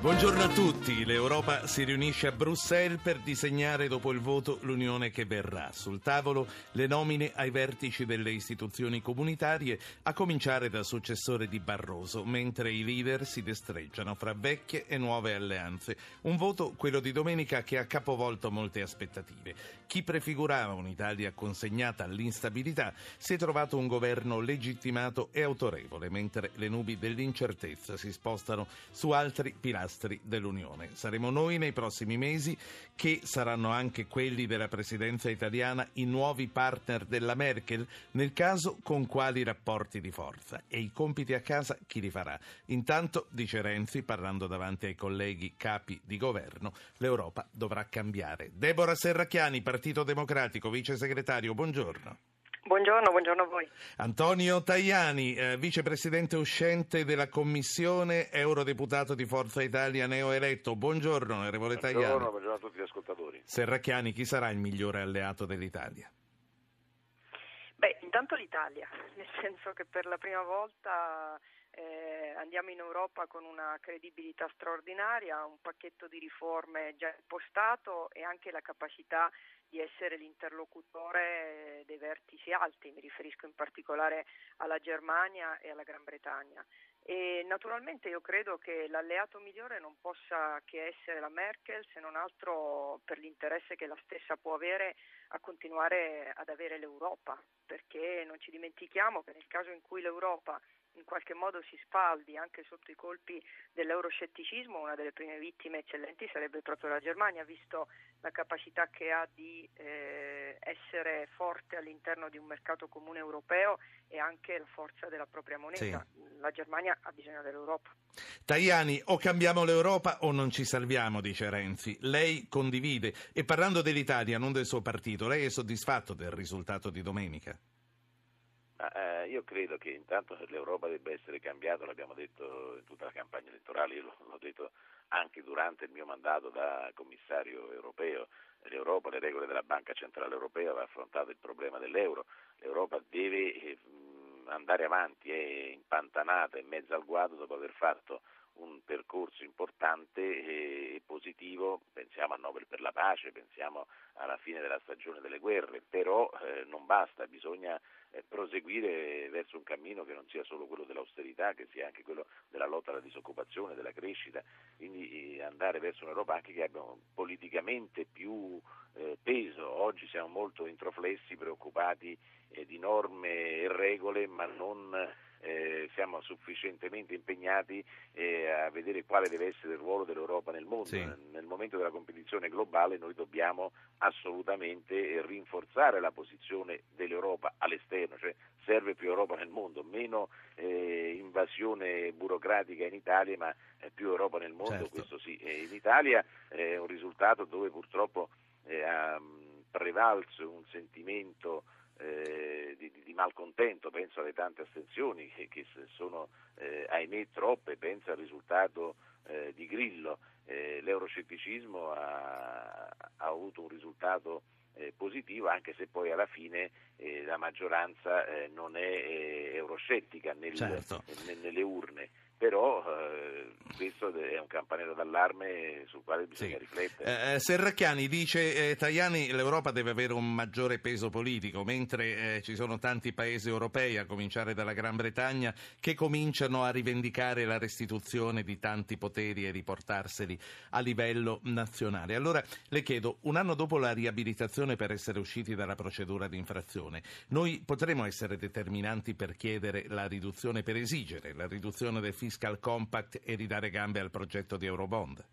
Buongiorno a tutti. L'Europa si riunisce a Bruxelles per disegnare dopo il voto l'unione che verrà. Sul tavolo le nomine ai vertici delle istituzioni comunitarie, a cominciare dal successore di Barroso, mentre i leader si destreggiano fra vecchie e nuove alleanze. Un voto, quello di domenica, che ha capovolto molte aspettative. Chi prefigurava un'Italia consegnata all'instabilità si è trovato un governo legittimato e autorevole, mentre le nubi dell'incertezza si spostano su altri pilastri pilastri dell'Unione. Saremo noi nei prossimi mesi, che saranno anche quelli della presidenza italiana, i nuovi partner della Merkel, nel caso con quali rapporti di forza e i compiti a casa chi li farà. Intanto, dice Renzi, parlando davanti ai colleghi capi di governo, l'Europa dovrà cambiare. Deborah Serracchiani, Partito Democratico, vice segretario, buongiorno. Buongiorno, buongiorno a voi. Antonio Tajani, eh, vicepresidente uscente della Commissione, eurodeputato di Forza Italia neoeletto. Buongiorno, onorevole Tajani. Buongiorno, buongiorno a tutti gli ascoltatori. Serracchiani, chi sarà il migliore alleato dell'Italia? Beh, intanto l'Italia, nel senso che per la prima volta eh, andiamo in Europa con una credibilità straordinaria, un pacchetto di riforme già impostato e anche la capacità di essere l'interlocutore dei vertici alti, mi riferisco in particolare alla Germania e alla Gran Bretagna. E naturalmente io credo che l'alleato migliore non possa che essere la Merkel, se non altro per l'interesse che la stessa può avere a continuare ad avere l'Europa, perché non ci dimentichiamo che nel caso in cui l'Europa in qualche modo si spaldi anche sotto i colpi dell'euroscetticismo, una delle prime vittime eccellenti sarebbe proprio la Germania, visto la capacità che ha di eh, essere forte all'interno di un mercato comune europeo e anche la forza della propria moneta. Sì. La Germania ha bisogno dell'Europa. Tajani, o cambiamo l'Europa o non ci salviamo, dice Renzi. Lei condivide. E parlando dell'Italia, non del suo partito, lei è soddisfatto del risultato di domenica? Eh, io credo che intanto l'Europa debba essere cambiata, l'abbiamo detto in tutta la campagna elettorale, io l'ho detto anche durante il mio mandato da commissario europeo. L'Europa, le regole della Banca Centrale Europea aveva affrontato il problema dell'euro, l'Europa deve eh, andare avanti, è impantanata in mezzo al guado dopo aver fatto un percorso importante e positivo, pensiamo a Nobel per la pace, pensiamo alla fine della stagione delle guerre, però eh, non basta, bisogna eh, proseguire verso un cammino che non sia solo quello dell'austerità, che sia anche quello della lotta alla disoccupazione, della crescita, quindi eh, andare verso un'Europa anche che abbia politicamente più eh, peso. Oggi siamo molto introflessi, preoccupati eh, di norme e regole, ma non eh, siamo sufficientemente impegnati eh, a vedere quale deve essere il ruolo dell'Europa nel mondo. Sì. Nel momento della competizione globale noi dobbiamo assolutamente rinforzare la posizione dell'Europa all'esterno, cioè serve più Europa nel mondo, meno eh, invasione burocratica in Italia, ma eh, più Europa nel mondo, certo. questo sì. in Italia è un risultato dove purtroppo eh, ha prevalso un sentimento eh, di, di, malcontento, penso alle tante astensioni che, che sono eh, ahimè troppe, penso al risultato eh, di Grillo. Eh, l'euroscetticismo ha, ha, avuto un risultato eh, positivo anche se poi alla fine eh, la maggioranza non è euroscettica nel, certo. nelle urne però eh, questo è un campanello d'allarme sul quale bisogna sì. riflettere. Eh, eh, Serracchiani dice eh, Tajani l'Europa deve avere un maggiore peso politico, mentre eh, ci sono tanti paesi europei, a cominciare dalla Gran Bretagna, che cominciano a rivendicare la restituzione di tanti poteri e riportarseli a livello nazionale. Allora le chiedo, un anno dopo la riabilitazione per essere usciti dalla procedura di infrazione, noi potremo essere determinanti per chiedere la riduzione, per esigere la riduzione del fiscal compact e ridare gambe al progetto di Eurobond?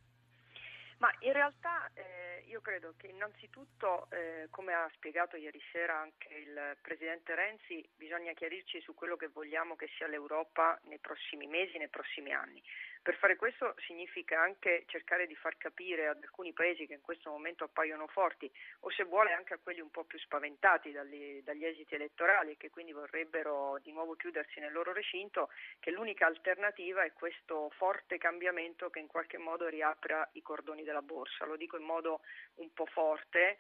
Ma in realtà eh, io credo che innanzitutto, eh, come ha spiegato ieri sera anche il Presidente Renzi, bisogna chiarirci su quello che vogliamo che sia l'Europa nei prossimi mesi, nei prossimi anni. Per fare questo significa anche cercare di far capire ad alcuni paesi che in questo momento appaiono forti o se vuole anche a quelli un po' più spaventati dagli, dagli esiti elettorali e che quindi vorrebbero di nuovo chiudersi nel loro recinto che l'unica alternativa è questo forte cambiamento che in qualche modo riapra i cordoni della borsa. Lo dico in modo un po' forte,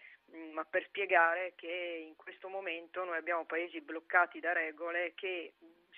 ma per spiegare che in questo momento noi abbiamo paesi bloccati da regole che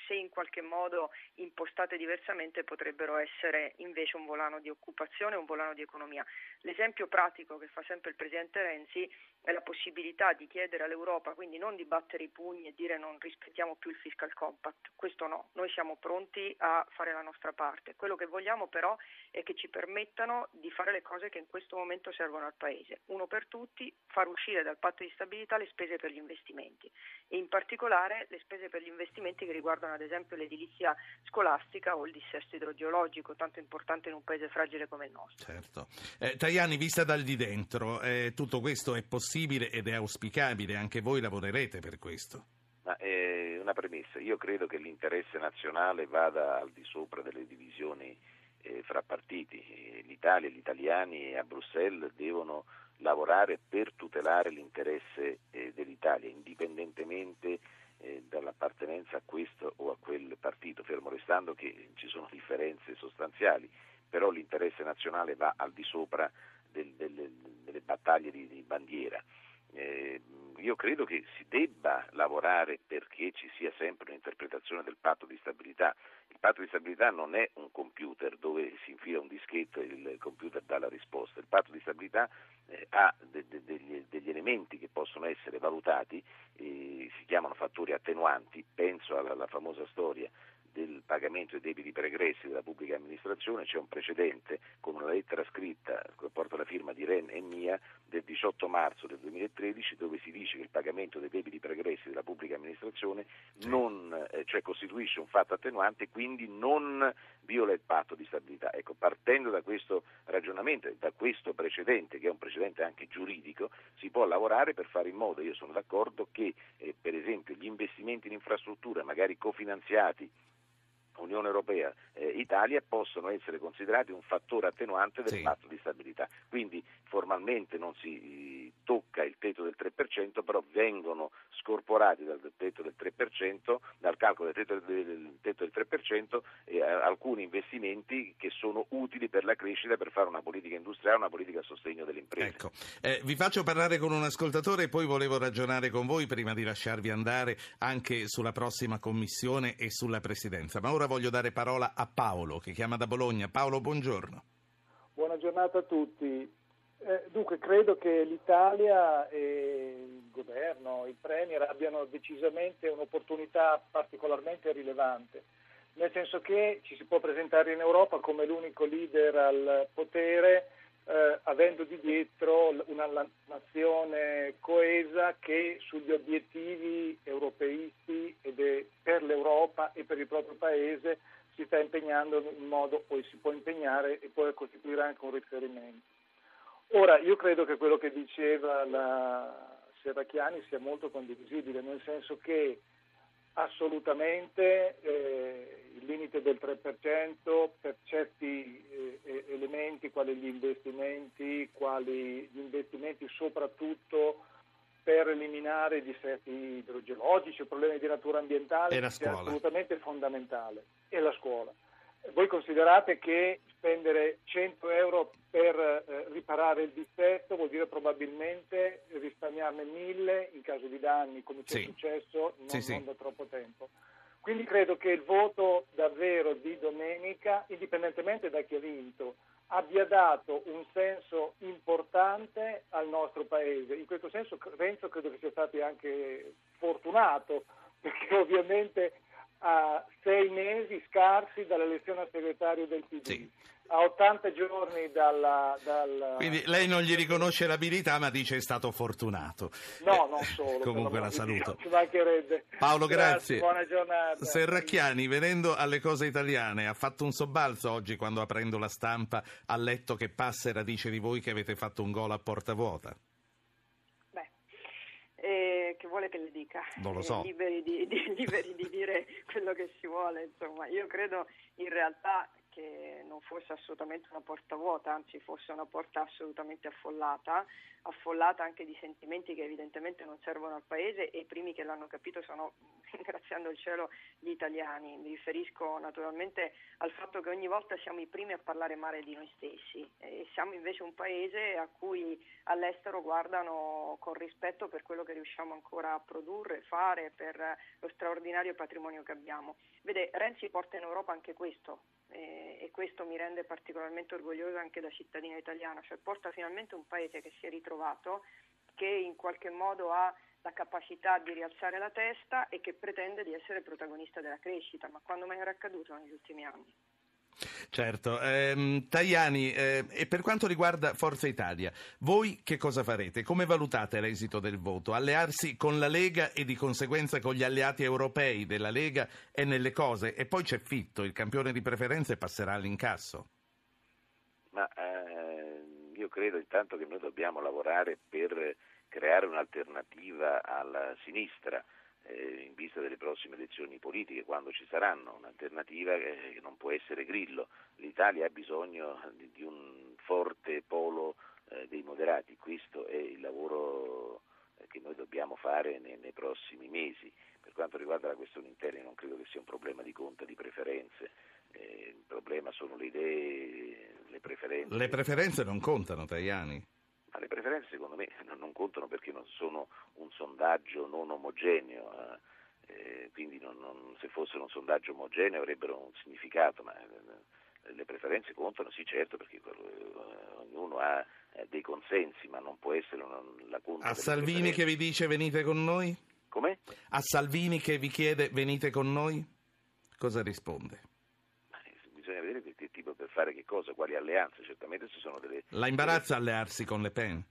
se in qualche modo impostate diversamente potrebbero essere invece un volano di occupazione, un volano di economia. L'esempio pratico che fa sempre il Presidente Renzi è la possibilità di chiedere all'Europa, quindi non di battere i pugni e dire non rispettiamo più il fiscal compact, questo no, noi siamo pronti a fare la nostra parte. Quello che vogliamo però è che ci permettano di fare le cose che in questo momento servono al Paese. Uno per tutti, far uscire dal patto di stabilità le spese per gli investimenti e in particolare le spese per gli investimenti che riguardano ad esempio l'edilizia scolastica o il dissesto idrogeologico, tanto importante in un paese fragile come il nostro. Certo. Eh, Tajani, vista dal di dentro, eh, tutto questo è possibile ed è auspicabile, anche voi lavorerete per questo? Ma, eh, una premessa, io credo che l'interesse nazionale vada al di sopra delle divisioni eh, fra partiti. L'Italia, gli italiani a Bruxelles devono lavorare per tutelare l'interesse eh, dell'Italia, indipendentemente eh, dall'appartenenza a questo o a quel partito, fermo restando che ci sono differenze sostanziali, però l'interesse nazionale va al di sopra del, del, delle battaglie di, di bandiera. Eh, io credo che si debba lavorare perché ci sia sempre un'interpretazione del patto di stabilità. Il patto di stabilità non è un computer dove si infila un dischetto e il computer dà la risposta. Il patto di stabilità eh, ha de- de- degli, degli, elementi che possono essere valutati, eh, si chiamano fattori attenuanti, penso alla, alla famosa storia del pagamento dei debiti pregressi della pubblica amministrazione c'è un precedente con una lettera scritta che porta la firma di Ren e mia del 18 marzo del 2013 dove si dice che il pagamento dei debiti pregressi della pubblica amministrazione non, eh, cioè costituisce un fatto attenuante e quindi non viola il patto di stabilità. Ecco, partendo da questo ragionamento e da questo precedente, che è un precedente anche giuridico, si può lavorare per fare in modo, io sono d'accordo, che eh, per esempio gli investimenti in infrastruttura, magari cofinanziati Unione Europea e eh, Italia possono essere considerati un fattore attenuante del sì. patto di stabilità. Quindi formalmente non si tocca il tetto del 3%, però vengono scorporati dal tetto del 3%, dal calcolo del tetto del, tetto del 3% eh, alcuni investimenti che sono utili per la crescita, per fare una politica industriale, una politica a sostegno delle imprese. Ecco, eh, vi faccio parlare con un ascoltatore e poi volevo ragionare con voi prima di lasciarvi andare anche sulla prossima commissione e sulla presidenza. Ma ora voglio dare parola a Paolo che chiama da Bologna. Paolo, buongiorno. Buona giornata a tutti. Eh, dunque, credo che l'Italia e il governo, il Premier abbiano decisamente un'opportunità particolarmente rilevante, nel senso che ci si può presentare in Europa come l'unico leader al potere, eh, avendo di dietro una nazione coesa che sugli obiettivi europeisti per l'Europa e per il proprio Paese si sta impegnando in modo, poi si può impegnare e poi costituire anche un riferimento. Ora, io credo che quello che diceva la Serracchiani sia molto condivisibile, nel senso che assolutamente eh, il limite del 3% per certi eh, elementi quali gli investimenti, quali gli investimenti soprattutto per eliminare i difetti idrogeologici o problemi di natura ambientale è assolutamente fondamentale, e la scuola. Voi considerate che spendere 100 euro per eh, riparare il difetto vuol dire probabilmente risparmiarne 1000 in caso di danni, come ci sì. è successo non, sì, sì. non da troppo tempo. Quindi credo che il voto davvero di domenica, indipendentemente da chi ha vinto, abbia dato un senso importante al nostro Paese. In questo senso Renzo credo che sia stato anche fortunato, perché ovviamente a sei mesi scarsi dall'elezione a segretario del PD. Sì. A 80 giorni dalla, dalla, Quindi lei non gli riconosce l'abilità, ma dice è stato fortunato. No, non solo. Comunque la saluto. Ci mancherebbe. Paolo, grazie. grazie. Buona giornata. Serracchiani, venendo alle cose italiane, ha fatto un sobbalzo oggi quando aprendo la stampa ha letto che Passera dice di voi che avete fatto un gol a porta vuota che vuole che le dica? Non lo so. Eh, liberi, di, di, liberi di quello che si vuole, insomma. Io credo in realtà che non fosse assolutamente una porta vuota, anzi fosse una porta assolutamente affollata, affollata anche di sentimenti che evidentemente non servono al Paese e i primi che l'hanno capito sono, ringraziando il cielo, gli italiani. Mi riferisco naturalmente al fatto che ogni volta siamo i primi a parlare male di noi stessi e siamo invece un Paese a cui all'estero guardano con rispetto per quello che riusciamo ancora a produrre, fare, per lo straordinario patrimonio che abbiamo. Vede, Renzi porta in Europa anche questo eh, e questo mi rende particolarmente orgogliosa anche da cittadina italiana, cioè porta finalmente un paese che si è ritrovato, che in qualche modo ha la capacità di rialzare la testa e che pretende di essere protagonista della crescita, ma quando mai era accaduto negli ultimi anni? Certo, ehm, Tajani, eh, e per quanto riguarda Forza Italia, voi che cosa farete? Come valutate l'esito del voto? Allearsi con la Lega e di conseguenza con gli alleati europei della Lega è nelle cose e poi c'è Fitto, il campione di preferenze passerà all'incasso? Ma eh, io credo intanto che noi dobbiamo lavorare per creare un'alternativa alla sinistra eh, in vista delle prossime elezioni politiche, quando ci saranno, un'alternativa che non può essere Grillo. L'Italia ha bisogno di, di un forte polo eh, dei moderati, questo è il lavoro eh, che noi dobbiamo fare nei, nei, prossimi mesi. Per quanto riguarda la questione interna non credo che sia un problema di conto, di preferenze, eh, il problema sono le idee, le preferenze. Le preferenze non contano, Tajani? Preferenze secondo me non contano perché non sono un sondaggio non omogeneo, eh, eh, quindi non, non, se fossero un sondaggio omogeneo avrebbero un significato, ma eh, le preferenze contano sì certo perché eh, ognuno ha dei consensi, ma non può essere una, la conta. A Salvini che vi dice venite con noi? Come? A Salvini che vi chiede venite con noi? Cosa risponde? bisogna vedere che, tipo fare che cosa, quali alleanze, certamente ci sono delle... La imbarazza allearsi con Le Pen?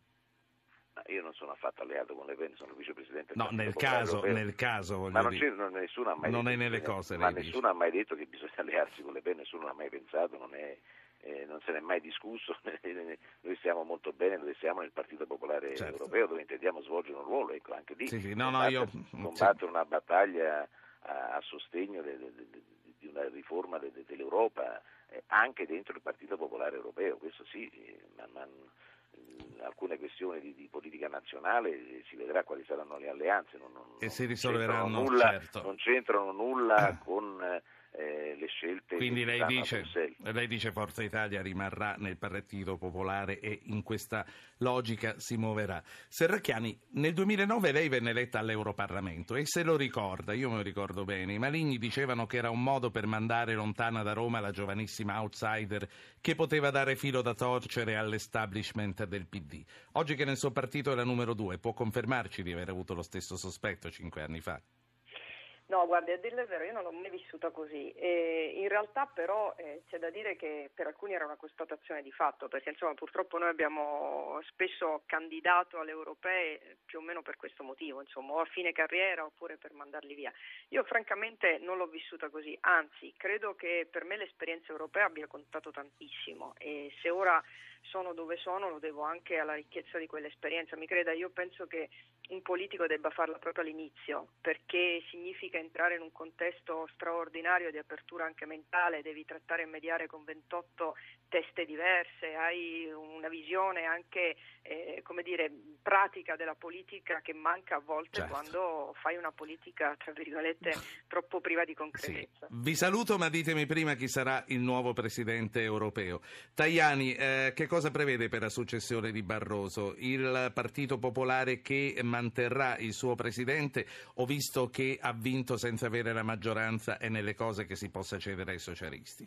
Ma io non sono affatto alleato con Le Pen, sono vicepresidente No, nel caso, nel caso, Ma non, dire. non, nessuno ha mai non detto, è nelle cose, ma nessuno dice. ha mai detto che bisogna allearsi con Le Pen, nessuno l'ha mai pensato, non, è, eh, non se n'è mai discusso, noi stiamo molto bene dove siamo nel Partito Popolare Certo. Europeo dove intendiamo svolgere un ruolo, ecco anche lì, Sì, sì, no, no, io- combattere una battaglia a, a sostegno de- de- de- di una riforma de- de- dell'Europa anche dentro il Partito Popolare Europeo, questo sì, eh, ma, ma, mh, alcune questioni di, di politica nazionale eh, si vedrà quali saranno le alleanze. Non, non- E si risolveranno, nulla, certo. non c'entrano nulla con eh, le scelte Quindi lei dice, lei dice Forza Italia rimarrà nel Partito Popolare e in questa logica si muoverà. Serracchiani, nel 2009 lei venne eletta all'Europarlamento e se lo ricorda, io me lo ricordo bene, i Maligni dicevano che era un modo per mandare lontana da Roma la giovanissima outsider che poteva dare filo da torcere all'establishment del PD. Oggi che nel suo partito è la numero due, può confermarci di aver avuto lo stesso sospetto cinque anni fa? No, guardi, a dirle il vero, io non l'ho mai vissuta così. E in realtà però eh, c'è da dire che per alcuni era una constatazione di fatto, perché insomma purtroppo noi abbiamo spesso candidato alle europee più o meno per questo motivo, insomma, o a fine carriera oppure per mandarli via. Io francamente non l'ho vissuta così, anzi credo che per me l'esperienza europea abbia contato tantissimo e se ora sono dove sono lo devo anche alla ricchezza di quell'esperienza. Mi creda, io penso che un politico debba farla proprio all'inizio, perché significa entrare in un contesto straordinario di apertura anche mentale, devi trattare e mediare con 28 teste diverse, hai una visione anche eh, come dire, pratica della politica che manca a volte Certo. quando fai una politica, tra virgolette, troppo priva di Sì. concretezza. Vi saluto, ma ditemi prima chi sarà il nuovo presidente europeo. Tajani, eh, che cosa prevede per la successione di Barroso? Il Partito Popolare che manterrà il suo presidente? Ho visto che ha vinto senza avere la maggioranza e nelle cose che si possa cedere ai socialisti.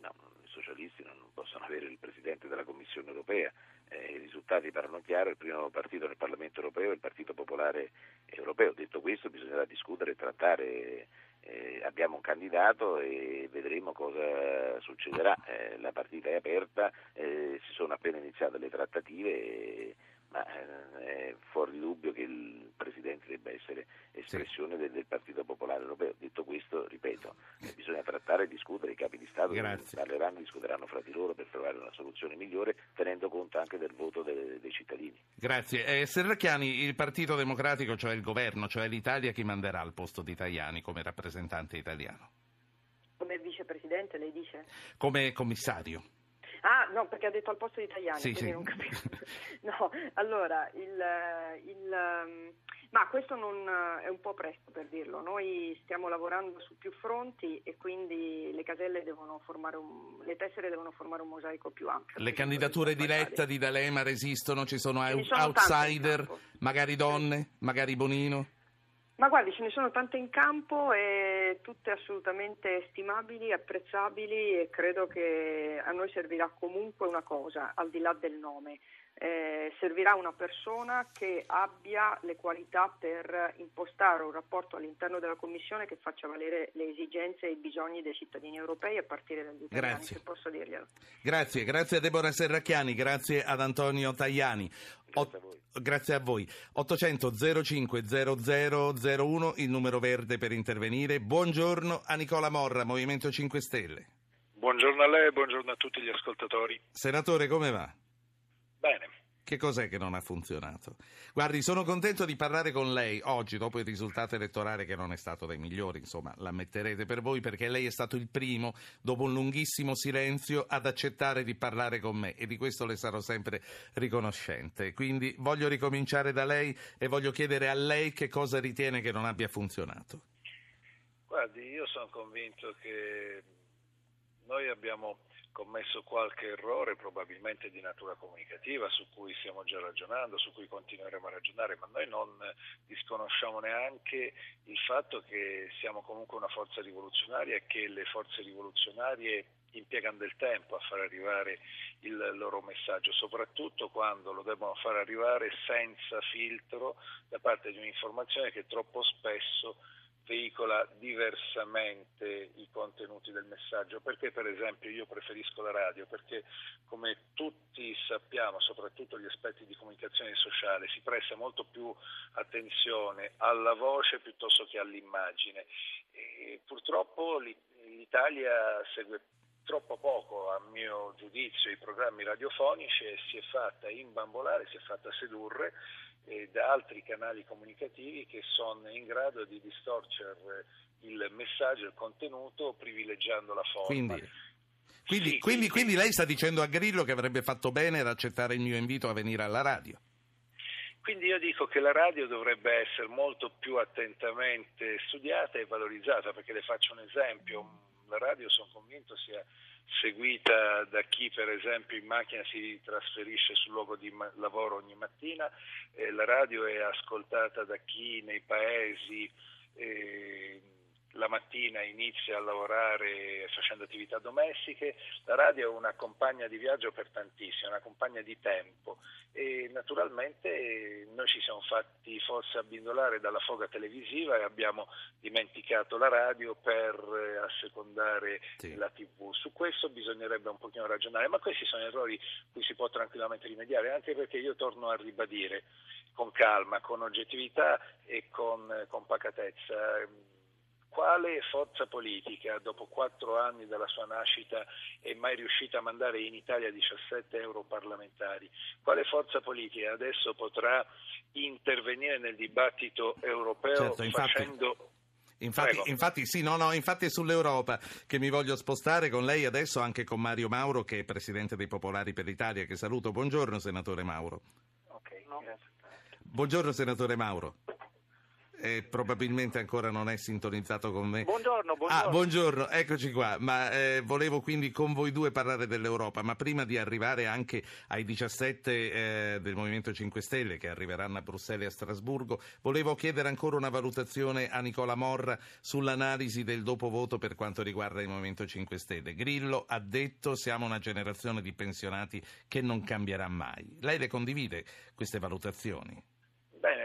No, i socialisti non possono avere il Presidente della Commissione europea. Eh, I risultati parlano chiaro, il primo partito nel Parlamento europeo è il Partito Popolare Europeo. Detto questo bisognerà discutere e trattare. Eh, abbiamo un candidato e vedremo cosa succederà. Eh, la partita è aperta, eh, si sono appena iniziate le trattative, ma eh, è fuori dubbio che il Presidente debba essere espressione del, del Partito Popolare Europeo. Detto questo, ripeto, eh, bisogna trattare e discutere, i capi di Stato Grazie. parleranno e discuteranno fra di loro per trovare una soluzione migliore tenendo conto anche del voto de- dei cittadini. Grazie. Eh, Serracchiani, il Partito Democratico, cioè il governo, cioè l'Italia, chi manderà al posto di Tajani come rappresentante italiano? Come vicepresidente, lei dice? Come commissario. Ah, no, perché ha detto al posto di Tajani, Sì, quindi sì. non capisco. No, allora, il, il, ma questo non, è un po' presto per dirlo. Noi stiamo lavorando su più fronti e quindi le caselle devono formare un, le tessere devono formare un mosaico più ampio. Le candidature di Letta, di D'Alema resistono, ci sono out- sono outsider, magari donne, magari Bonino. Ma guardi, ce ne sono tante in campo e tutte assolutamente stimabili, apprezzabili e credo che a noi servirà comunque una cosa, al di là del nome. Eh, servirà una persona che abbia le qualità per impostare un rapporto all'interno della Commissione che faccia valere le esigenze e i bisogni dei cittadini europei a partire dagli italiani, Grazie. se posso dirglielo. Grazie, grazie a Deborah Serracchiani, grazie ad Antonio Tajani. Grazie a voi. Grazie a voi. 800 05 0001 il numero verde per intervenire. Buongiorno a Nicola Morra, Movimento 5 Stelle. Buongiorno a lei e buongiorno a tutti gli ascoltatori. Senatore, come va? Bene, Che cos'è che non ha funzionato? Guardi, sono contento di parlare con lei oggi, dopo il risultato elettorale che non è stato dei migliori, insomma, l'ammetterete per voi, perché lei è stato il primo, dopo un lunghissimo silenzio, ad accettare di parlare con me e di questo le sarò sempre riconoscente. Quindi voglio ricominciare da lei e voglio chiedere a lei che cosa ritiene che non abbia funzionato. guardi, io sono convinto che noi abbiamo commesso qualche errore, probabilmente di natura comunicativa, su cui stiamo già ragionando, su cui continueremo a ragionare, ma noi non disconosciamo neanche il fatto che siamo comunque una forza rivoluzionaria e che le forze rivoluzionarie impiegano del tempo a far arrivare il loro messaggio, soprattutto quando lo devono far arrivare senza filtro da parte di un'informazione che troppo spesso veicola diversamente i contenuti del messaggio. Perché per esempio io preferisco la radio? Perché come tutti sappiamo, soprattutto gli aspetti di comunicazione sociale, si presta molto più attenzione alla voce piuttosto che all'immagine. E purtroppo l'I- l'Italia segue troppo poco, a mio giudizio, i programmi radiofonici e si è fatta imbambolare, si è fatta sedurre eh, da altri canali comunicativi che sono in grado di distorcere il messaggio, il contenuto, privilegiando la forma. Quindi, quindi, Sì, quindi, quindi lei sta dicendo a Grillo che avrebbe fatto bene ad accettare il mio invito a venire alla radio. Quindi io dico che la radio dovrebbe essere molto più attentamente studiata e valorizzata, perché le faccio un esempio. La radio sono convinto sia seguita da chi per esempio in macchina si trasferisce sul luogo di ma- lavoro ogni mattina, eh, la radio è ascoltata da chi nei paesi eh, la mattina inizia a lavorare facendo attività domestiche, la radio è una compagna di viaggio per tantissimi, una compagna di tempo e naturalmente noi ci siamo fatti forse abbindolare dalla foga televisiva e abbiamo dimenticato la radio per eh, assecondare Sì. la tv. Su questo bisognerebbe un pochino ragionare, ma questi sono errori cui si può tranquillamente rimediare, anche perché io torno a ribadire con calma, con oggettività e con, eh, con pacatezza. Quale forza politica, dopo quattro anni dalla sua nascita, è mai riuscita a mandare in Italia 17 europarlamentari? Quale forza politica adesso potrà intervenire nel dibattito europeo Certo, infatti- facendo Infatti, Prego. infatti sì, no, no, infatti è sull'Europa che mi voglio spostare con lei adesso anche con Mario Mauro che è presidente dei Popolari per l'Italia, che saluto. Buongiorno senatore Mauro. Ok, grazie. Buongiorno senatore Mauro. Eh, probabilmente ancora non è sintonizzato con me. Buongiorno, buongiorno. Ah, buongiorno, eccoci qua. Ma eh, volevo quindi con voi due parlare dell'Europa, ma prima di arrivare anche ai 17 eh, del Movimento 5 Stelle che arriveranno a Bruxelles e a Strasburgo, volevo chiedere ancora una valutazione a Nicola Morra sull'analisi del dopovoto per quanto riguarda il Movimento 5 Stelle. Grillo ha detto siamo una generazione di pensionati che non cambierà mai. Lei le condivide queste valutazioni?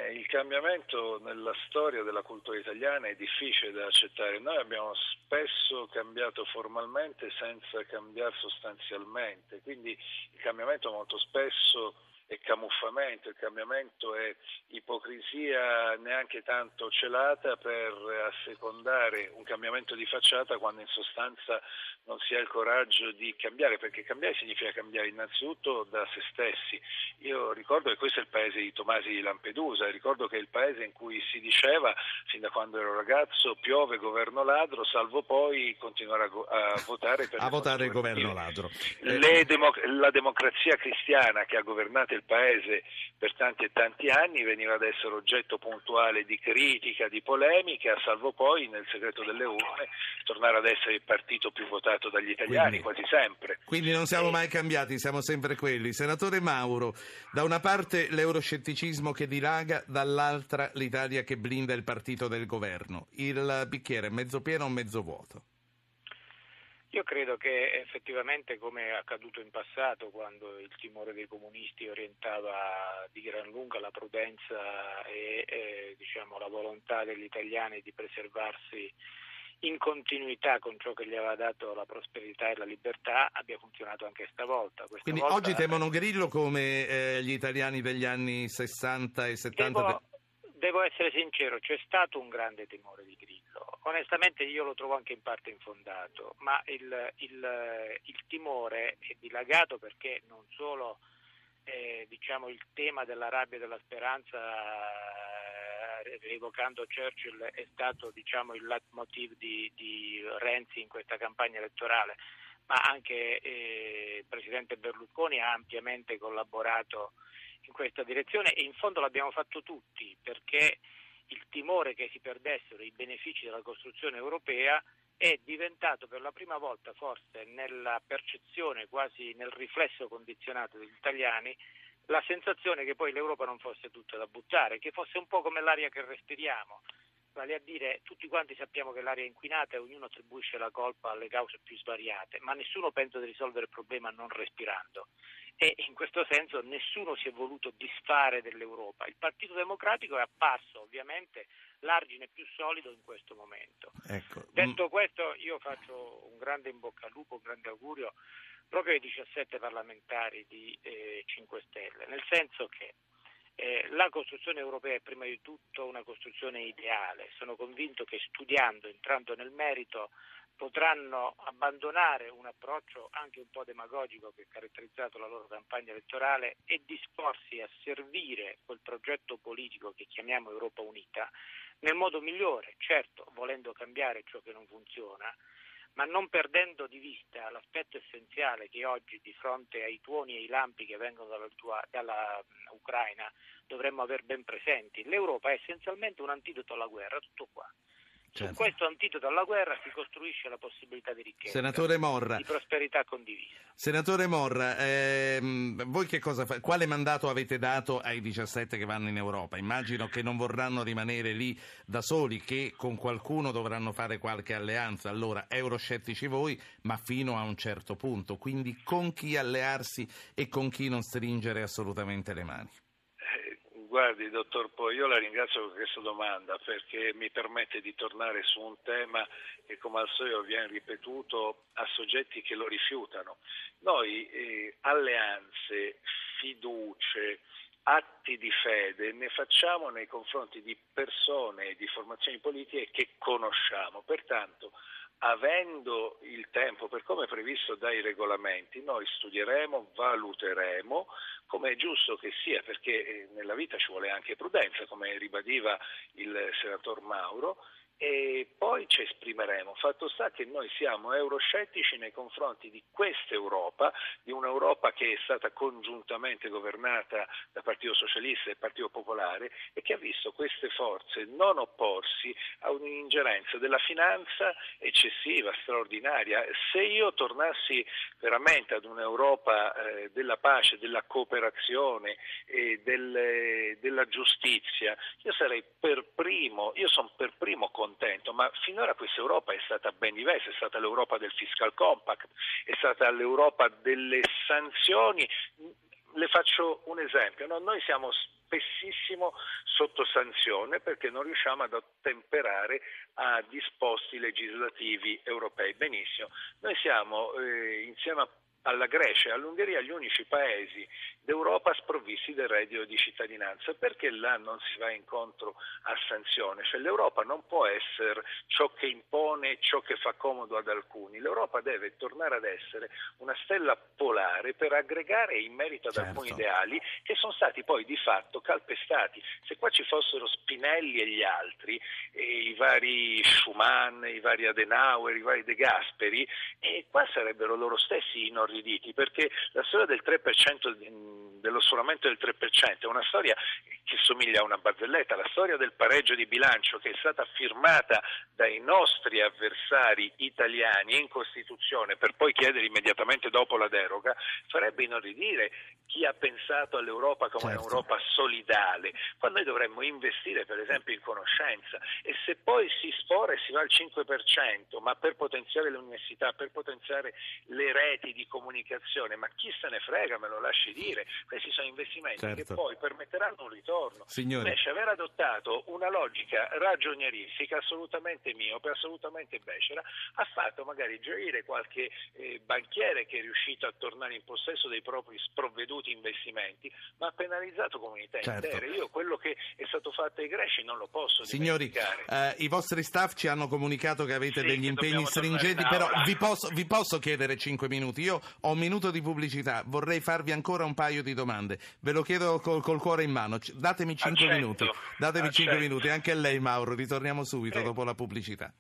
Il cambiamento nella storia della cultura italiana è difficile da accettare. Noi abbiamo spesso cambiato formalmente senza cambiare sostanzialmente, quindi il cambiamento molto spesso è camuffamento, il cambiamento è ipocrisia neanche tanto celata per assecondare un cambiamento di facciata quando in sostanza non si ha il coraggio di cambiare, perché cambiare significa cambiare innanzitutto da se stessi. Io ricordo che questo è il paese di Tomasi di Lampedusa, ricordo che è il paese in cui si diceva, fin da quando ero ragazzo, piove governo ladro, salvo poi continuare a, a votare per a votare il governo ladro. Democ- la democrazia cristiana che ha governato il paese per tanti e tanti anni veniva ad essere oggetto puntuale di critica, di polemica, salvo poi nel segreto delle urne tornare ad essere il partito più votato dagli italiani, quindi, quasi sempre. Quindi non siamo mai cambiati, siamo sempre quelli. Senatore Mauro, da una parte l'euroscetticismo che dilaga, dall'altra l'Italia che blinda il partito del governo. Il bicchiere è mezzo pieno o mezzo vuoto? Io credo che effettivamente, come è accaduto in passato, quando il timore dei comunisti orientava di gran lunga la prudenza e, e diciamo, la volontà degli italiani di preservarsi in continuità con ciò che gli aveva dato la prosperità e la libertà, abbia funzionato anche stavolta. Questa Quindi volta... oggi temono Grillo come eh, gli italiani degli anni 60 e 70? Devo, devo essere sincero, c'è stato un grande timore di Grillo. Onestamente io lo trovo anche in parte infondato, ma il, il, il timore è dilagato perché non solo eh, diciamo, il tema della rabbia e della speranza, eh, Churchill, è stato diciamo, il leitmotiv di, di, Renzi in questa campagna elettorale, ma anche eh, il Presidente Berlusconi ha ampiamente collaborato in questa direzione e in fondo l'abbiamo fatto tutti perché il timore che si perdessero i benefici della costruzione europea è diventato per la prima volta forse nella percezione, quasi nel riflesso condizionato degli italiani, la sensazione che poi l'Europa non fosse tutta da buttare, che fosse un po' come l'aria che respiriamo, vale a dire tutti quanti sappiamo che l'aria è inquinata e ognuno attribuisce la colpa alle cause più svariate, ma nessuno pensa di risolvere il problema non respirando e in questo senso nessuno si è voluto disfare dell'Europa. Il Partito Democratico è apparso ovviamente l'argine più solido in questo momento. Ecco. Detto questo io faccio un grande in bocca al lupo, un grande augurio proprio ai 17 parlamentari di eh, 5 Stelle, nel senso che eh, la costruzione europea è prima di tutto una costruzione ideale. Sono convinto che studiando, entrando nel merito, potranno abbandonare un approccio anche un po' demagogico che ha caratterizzato la loro campagna elettorale e disporsi a servire quel progetto politico che chiamiamo Europa Unita nel modo migliore, certo volendo cambiare ciò che non funziona, ma non perdendo di vista l'aspetto essenziale che oggi di fronte ai tuoni e ai lampi che vengono dalla, dalla Ucraina dovremmo aver ben presenti. L'Europa è essenzialmente un antidoto alla guerra, tutto qua. Certo. Su questo antidoto alla guerra si costruisce la possibilità di ricchezza, Senatore Morra, di prosperità condivisa. Senatore Morra, ehm, voi che cosa fa- quale mandato avete dato ai 17 che vanno in Europa? Immagino che non vorranno rimanere lì da soli, che con qualcuno dovranno fare qualche alleanza. Allora, euroscettici voi, ma fino a un certo punto. Quindi con chi allearsi e con chi non stringere assolutamente le mani? Guardi, dottor Po, io la ringrazio per questa domanda perché mi permette di tornare su un tema che come al solito viene ripetuto a soggetti che lo rifiutano. Noi eh, alleanze, fiducie, atti di fede ne facciamo nei confronti di persone e di formazioni politiche che conosciamo. Pertanto avendo il tempo, per come previsto dai regolamenti, noi studieremo, valuteremo, come è giusto che sia, perché eh, nella vita ci vuole anche prudenza, come ribadiva il senator Mauro, e poi ci esprimeremo. Fatto sta che noi siamo euroscettici nei confronti di questa Europa, di un'Europa che è stata congiuntamente governata dal Partito Socialista e Partito Popolare e che ha visto queste forze non opporsi a un'ingerenza della finanza eccessiva, straordinaria. Se io tornassi veramente ad un'Europa eh, della pace, della cooperazione e del, della giustizia, io sarei per primo, io sono per primo con contento, ma finora questa Europa è stata ben diversa, è stata l'Europa del fiscal compact, è stata l'Europa delle sanzioni. Le faccio un esempio, no? noi siamo spessissimo sotto sanzione perché non riusciamo ad ottemperare a disposti legislativi europei. Benissimo, noi siamo eh, insieme a alla Grecia e all'Ungheria gli unici paesi d'Europa sprovvisti del reddito di cittadinanza. Perché là non si va incontro a sanzione? Cioè l'Europa non può essere ciò che impone, ciò che fa comodo ad alcuni. L'Europa deve tornare ad essere una stella polare per aggregare in merito ad certo. alcuni ideali che sono stati poi di fatto calpestati. Se qua ci fossero Spinelli e gli altri, e i vari Schumann, i vari Adenauer, i vari De Gasperi, e qua sarebbero loro stessi inorriditi perché la storia del 3% dello sforamento del 3% è una storia che somiglia a una barzelletta, la storia del pareggio di bilancio che è stata firmata dai nostri avversari italiani in Costituzione per poi chiedere immediatamente dopo la deroga, farebbe inorridire chi ha pensato all'Europa come certo. un'Europa solidale, quando noi dovremmo investire per esempio in conoscenza e se poi si sfora e si va al 5%, ma per potenziare le università, per potenziare le reti di comunicazione, ma chi se ne frega, me lo lasci dire, questi sono investimenti certo. che poi permetteranno un ritorno. Signore. Invece aver adottato una logica ragionieristica assolutamente miope, assolutamente becera, ha fatto magari gioire qualche eh, banchiere che è riuscito a tornare in possesso dei propri sprovveduti investimenti, ma ha penalizzato comunità certo. intere. Io quello che è stato fatto ai greci non lo posso Signori, eh, i vostri staff ci hanno comunicato che avete sì, degli che impegni stringenti, però vi posso, vi posso chiedere 5 minuti. Io ho un minuto di pubblicità, vorrei farvi ancora un paio di domande. Ve lo chiedo col, col cuore in mano. Datemi 5 minuti. Datemi 5 minuti. Anche lei, Mauro. Ritorniamo subito eh. dopo la pubblicità.